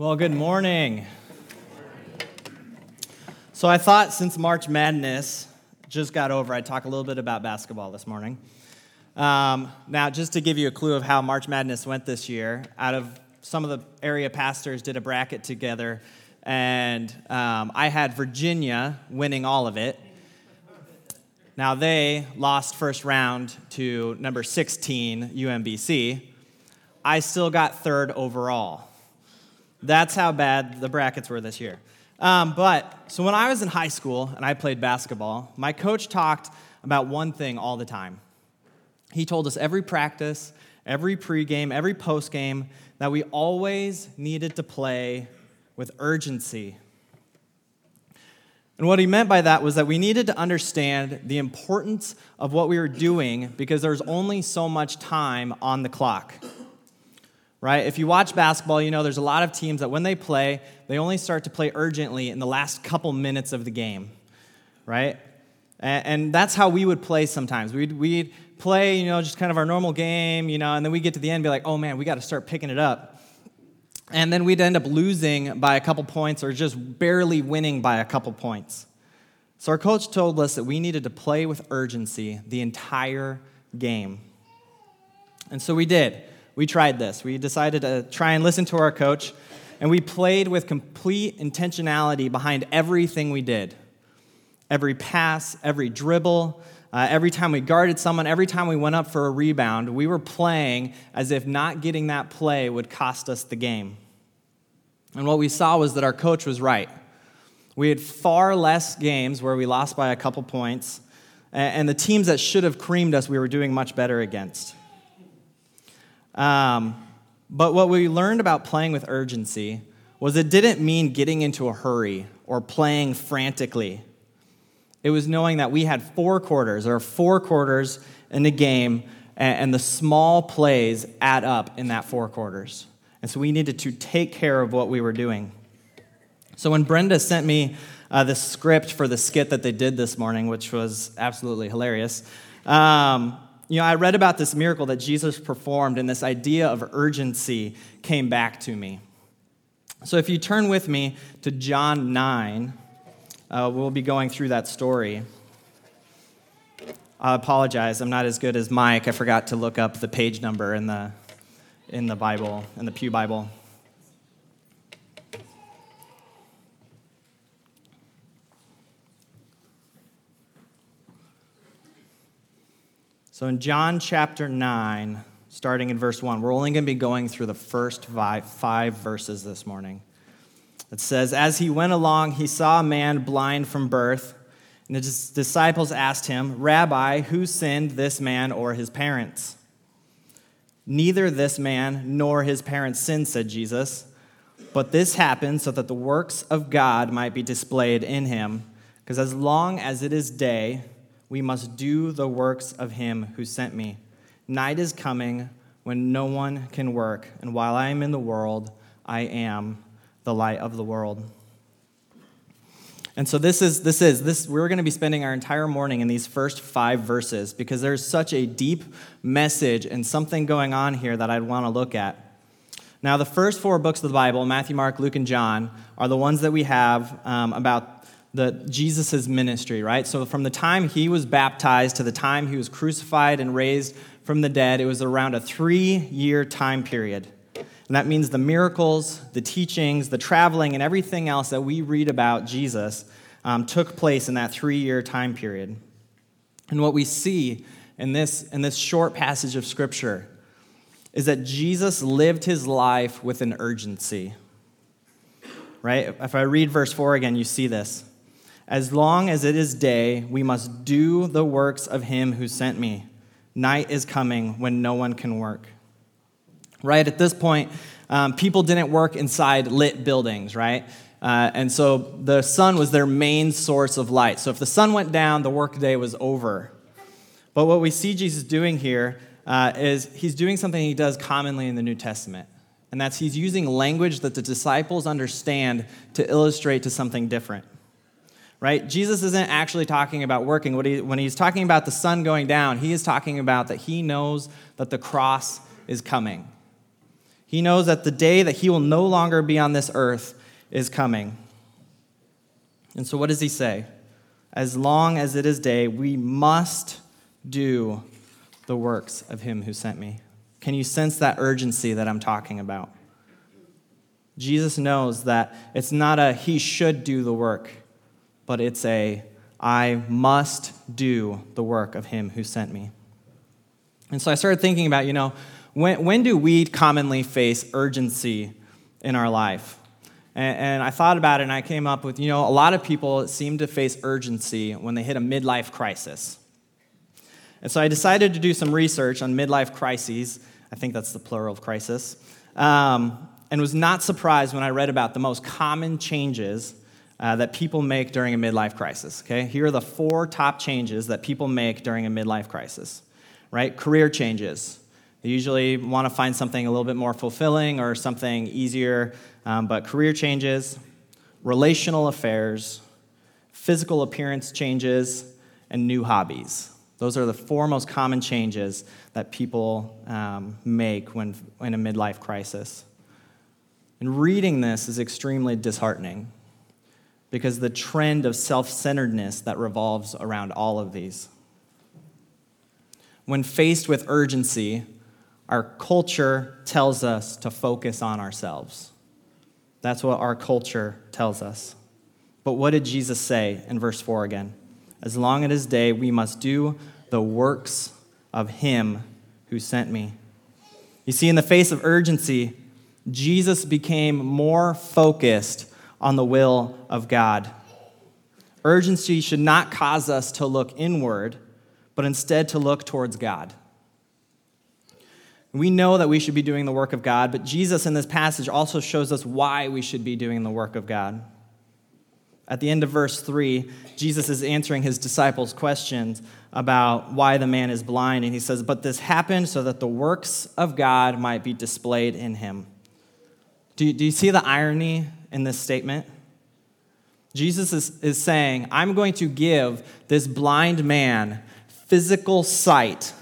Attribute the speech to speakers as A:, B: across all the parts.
A: Well, good morning. So, I thought since March Madness just got over, I'd talk a little bit about basketball this morning. Um, now, just to give you a clue of how March Madness went this year, out of some of the area pastors did a bracket together, and um, I had Virginia winning all of it. Now, they lost first round to number 16, UMBC. I still got third overall. That's how bad the brackets were this year. Um, but, so when I was in high school and I played basketball, my coach talked about one thing all the time. He told us every practice, every pregame, every postgame, that we always needed to play with urgency. And what he meant by that was that we needed to understand the importance of what we were doing because there's only so much time on the clock right? If you watch basketball, you know there's a lot of teams that when they play, they only start to play urgently in the last couple minutes of the game, right? And, that's how we would play sometimes. We'd, we'd play, you know, just kind of our normal game, you know, and then we get to the end and be like, oh man, we got to start picking it up. And then we'd end up losing by a couple points or just barely winning by a couple points. So our coach told us that we needed to play with urgency the entire game. And so we did we tried this. We decided to try and listen to our coach, and we played with complete intentionality behind everything we did every pass, every dribble, uh, every time we guarded someone, every time we went up for a rebound, we were playing as if not getting that play would cost us the game. And what we saw was that our coach was right. We had far less games where we lost by a couple points, and the teams that should have creamed us, we were doing much better against. Um, but what we learned about playing with urgency was it didn't mean getting into a hurry or playing frantically. It was knowing that we had four quarters, or four quarters in the game, and the small plays add up in that four quarters. And so we needed to take care of what we were doing. So when Brenda sent me uh, the script for the skit that they did this morning, which was absolutely hilarious, um, you know, I read about this miracle that Jesus performed, and this idea of urgency came back to me. So if you turn with me to John 9, uh, we'll be going through that story. I apologize, I'm not as good as Mike. I forgot to look up the page number in the, in the Bible, in the Pew Bible. So in John chapter 9, starting in verse 1, we're only going to be going through the first five, five verses this morning. It says, As he went along, he saw a man blind from birth. And his disciples asked him, Rabbi, who sinned, this man or his parents? Neither this man nor his parents sinned, said Jesus. But this happened so that the works of God might be displayed in him. Because as long as it is day, we must do the works of him who sent me. Night is coming when no one can work, and while I am in the world, I am the light of the world. And so this is this is this we're going to be spending our entire morning in these first 5 verses because there's such a deep message and something going on here that I'd want to look at. Now, the first four books of the Bible, Matthew, Mark, Luke, and John, are the ones that we have um, about the Jesus' ministry, right? So from the time he was baptized to the time he was crucified and raised from the dead, it was around a three-year time period. And that means the miracles, the teachings, the traveling, and everything else that we read about Jesus um, took place in that three-year time period. And what we see in this, in this short passage of Scripture is that Jesus lived his life with an urgency. Right? If I read verse 4 again, you see this. As long as it is day, we must do the works of him who sent me. Night is coming when no one can work. Right at this point, um, people didn't work inside lit buildings, right? Uh, and so the sun was their main source of light. So if the sun went down, the workday was over. But what we see Jesus doing here uh, is he's doing something he does commonly in the New Testament. And that's he's using language that the disciples understand to illustrate to something different right? Jesus isn't actually talking about working. when he's talking about the sun going down, he is talking about that he knows that the cross is coming. He knows that the day that he will no longer be on this earth is coming. And so, what does he say? As long as it is day, we must do the works of him who sent me. Can you sense that urgency that I'm talking about? Jesus knows that it's not a he should do the work, but it's a I must do the work of him who sent me. And so I started thinking about, you know, when, when do we commonly face urgency in our life? And, and, I thought about it and I came up with, you know, a lot of people seem to face urgency when they hit a midlife crisis. And so I decided to do some research on midlife crises. I think that's the plural of crisis. Um, and was not surprised when I read about the most common changes uh, that people make during a midlife crisis. Okay, here are the four top changes that people make during a midlife crisis. Right, career changes. They usually want to find something a little bit more fulfilling or something easier, um, but career changes, relational affairs, physical appearance changes, and new hobbies. Those are the four most common changes that people um, make when in a midlife crisis. And reading this is extremely disheartening because the trend of self centeredness that revolves around all of these. When faced with urgency, our culture tells us to focus on ourselves. That's what our culture tells us. But what did Jesus say in verse 4 again? As long as it is day, we must do the works of him who sent me. You see, in the face of urgency, Jesus became more focused on the will of God. Urgency should not cause us to look inward, but instead to look towards God. We know that we should be doing the work of God, but Jesus in this passage also shows us why we should be doing the work of God. At the end of verse 3, Jesus is answering his disciples' questions about why the man is blind, and he says, But this happened so that the works of God might be displayed in him. Do you, do you see the irony in this statement? Jesus is, is saying, I'm going to give this blind man physical sight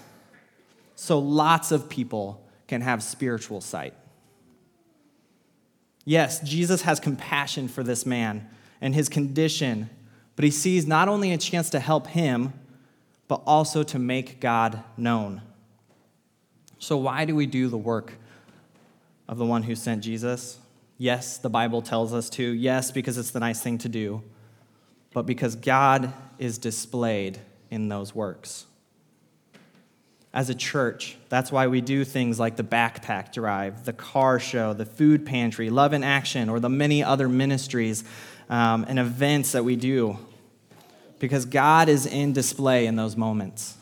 A: so lots of people can have spiritual sight. Yes, Jesus has compassion for this man and his condition, but he sees not only a chance to help him, but also to make God known. So, why do we do the work of the one who sent Jesus? Yes, the Bible tells us to. Yes, because it's the nice thing to do, but because God is displayed in those works as a church. That's why we do things like the backpack drive, the car show, the food pantry, love in action, or the many other ministries um, and events that we do. Because God is in display in those moments.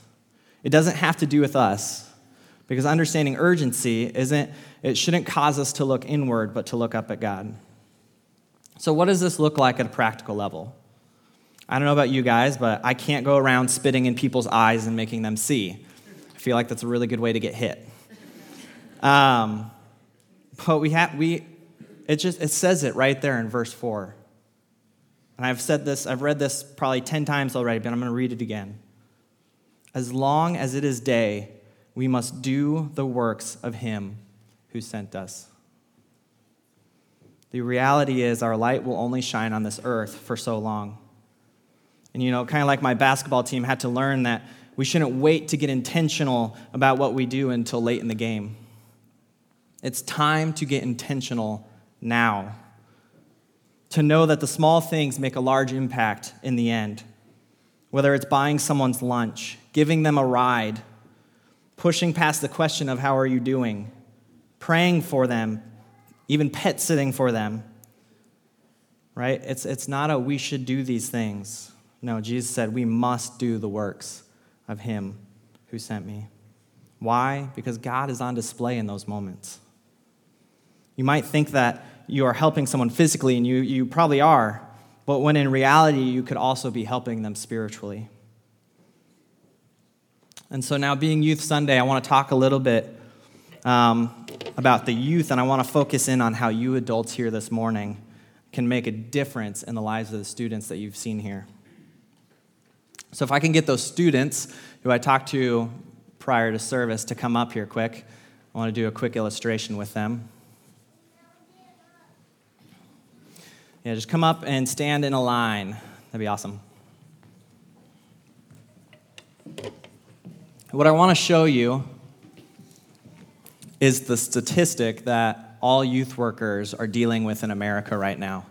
A: It doesn't have to do with us, because understanding urgency isn't, it shouldn't cause us to look inward, but to look up at God. So, what does this look like at a practical level? I don't know about you guys, but I can't go around spitting in people's eyes and making them see I feel like that's a really good way to get hit. Um, but we have, we, it just, it says it right there in verse 4. And I've said this, I've read this probably 10 times already, but I'm going to read it again. As long as it is day, we must do the works of him who sent us. The reality is, our light will only shine on this earth for so long. And you know, kind of like my basketball team had to learn that we shouldn't wait to get intentional about what we do until late in the game. It's time to get intentional now. To know that the small things make a large impact in the end. Whether it's buying someone's lunch, giving them a ride, pushing past the question of how are you doing, praying for them, even pet sitting for them. Right? It's, it's not a we should do these things. No, Jesus said we must do the works of him who sent me. Why? Because God is on display in those moments. You might think that you are helping someone physically, and you, you probably are, but when in reality, you could also be helping them spiritually. And so now, being Youth Sunday, I want to talk a little bit um, about the youth, and I want to focus in on how you adults here this morning can make a difference in the lives of the students that you've seen here. So, if I can get those students who I talked to prior to service to come up here quick, I want to do a quick illustration with them. Yeah, just come up and stand in a line. That'd be awesome. What I want to show you is the statistic that all youth workers are dealing with in America right now.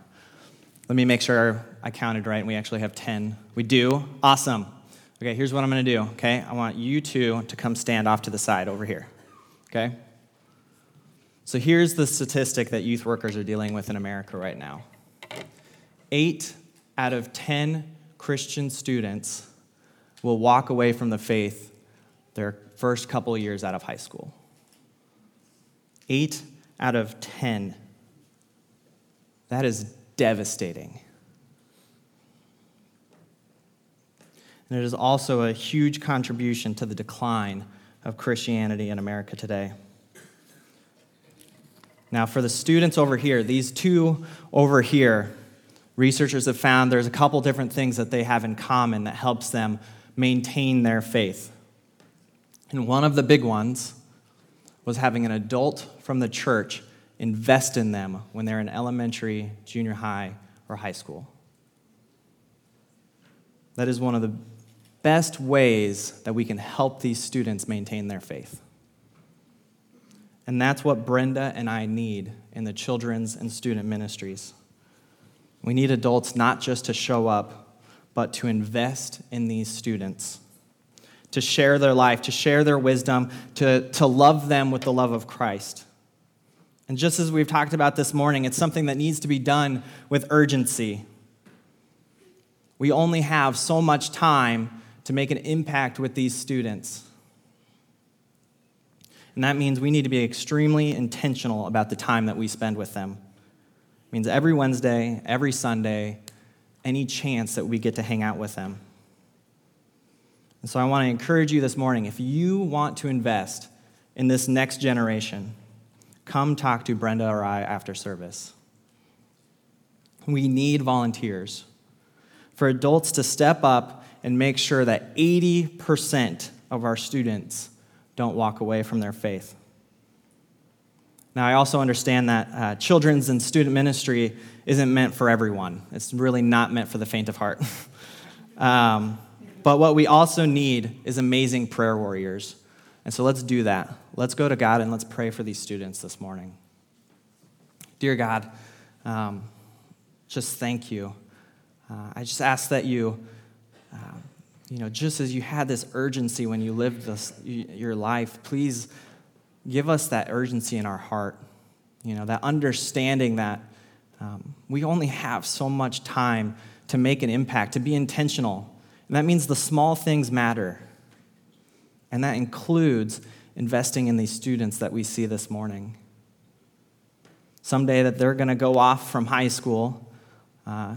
A: Let me make sure I counted right and we actually have 10. We do? Awesome. Okay, here's what I'm going to do, okay? I want you two to come stand off to the side over here, okay? So here's the statistic that youth workers are dealing with in America right now eight out of 10 Christian students will walk away from the faith their first couple years out of high school. Eight out of 10. That is devastating. And it is also a huge contribution to the decline of Christianity in America today. Now, for the students over here, these two over here, researchers have found there's a couple different things that they have in common that helps them maintain their faith. And one of the big ones was having an adult from the church invest in them when they're in elementary, junior high, or high school. That is one of the best ways that we can help these students maintain their faith. And that's what Brenda and I need in the children's and student ministries. We need adults not just to show up, but to invest in these students, to share their life, to share their wisdom, to, to love them with the love of Christ. And just as we've talked about this morning, it's something that needs to be done with urgency. We only have so much time to make an impact with these students. And that means we need to be extremely intentional about the time that we spend with them. It means every Wednesday, every Sunday, any chance that we get to hang out with them. And so I want to encourage you this morning if you want to invest in this next generation, come talk to Brenda or I after service. We need volunteers for adults to step up and make sure that 80% of our students don't walk away from their faith. Now, I also understand that uh, children's and student ministry isn't meant for everyone. It's really not meant for the faint of heart. um, but what we also need is amazing prayer warriors. And so let's do that. Let's go to God and let's pray for these students this morning. Dear God, um, just thank you. Uh, I just ask that you um, you know, just as you had this urgency when you lived this, your life, please give us that urgency in our heart. You know, that understanding that um, we only have so much time to make an impact, to be intentional. And that means the small things matter. And that includes investing in these students that we see this morning. Someday that they're going to go off from high school uh,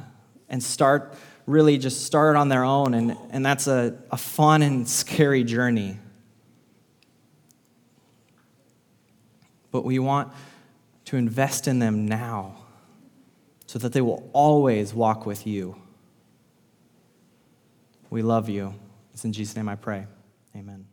A: and start really just start on their own, and, and that's a, a fun and scary journey. But we want to invest in them now so that they will always walk with you. We love you. It's in Jesus' name I pray. Amen.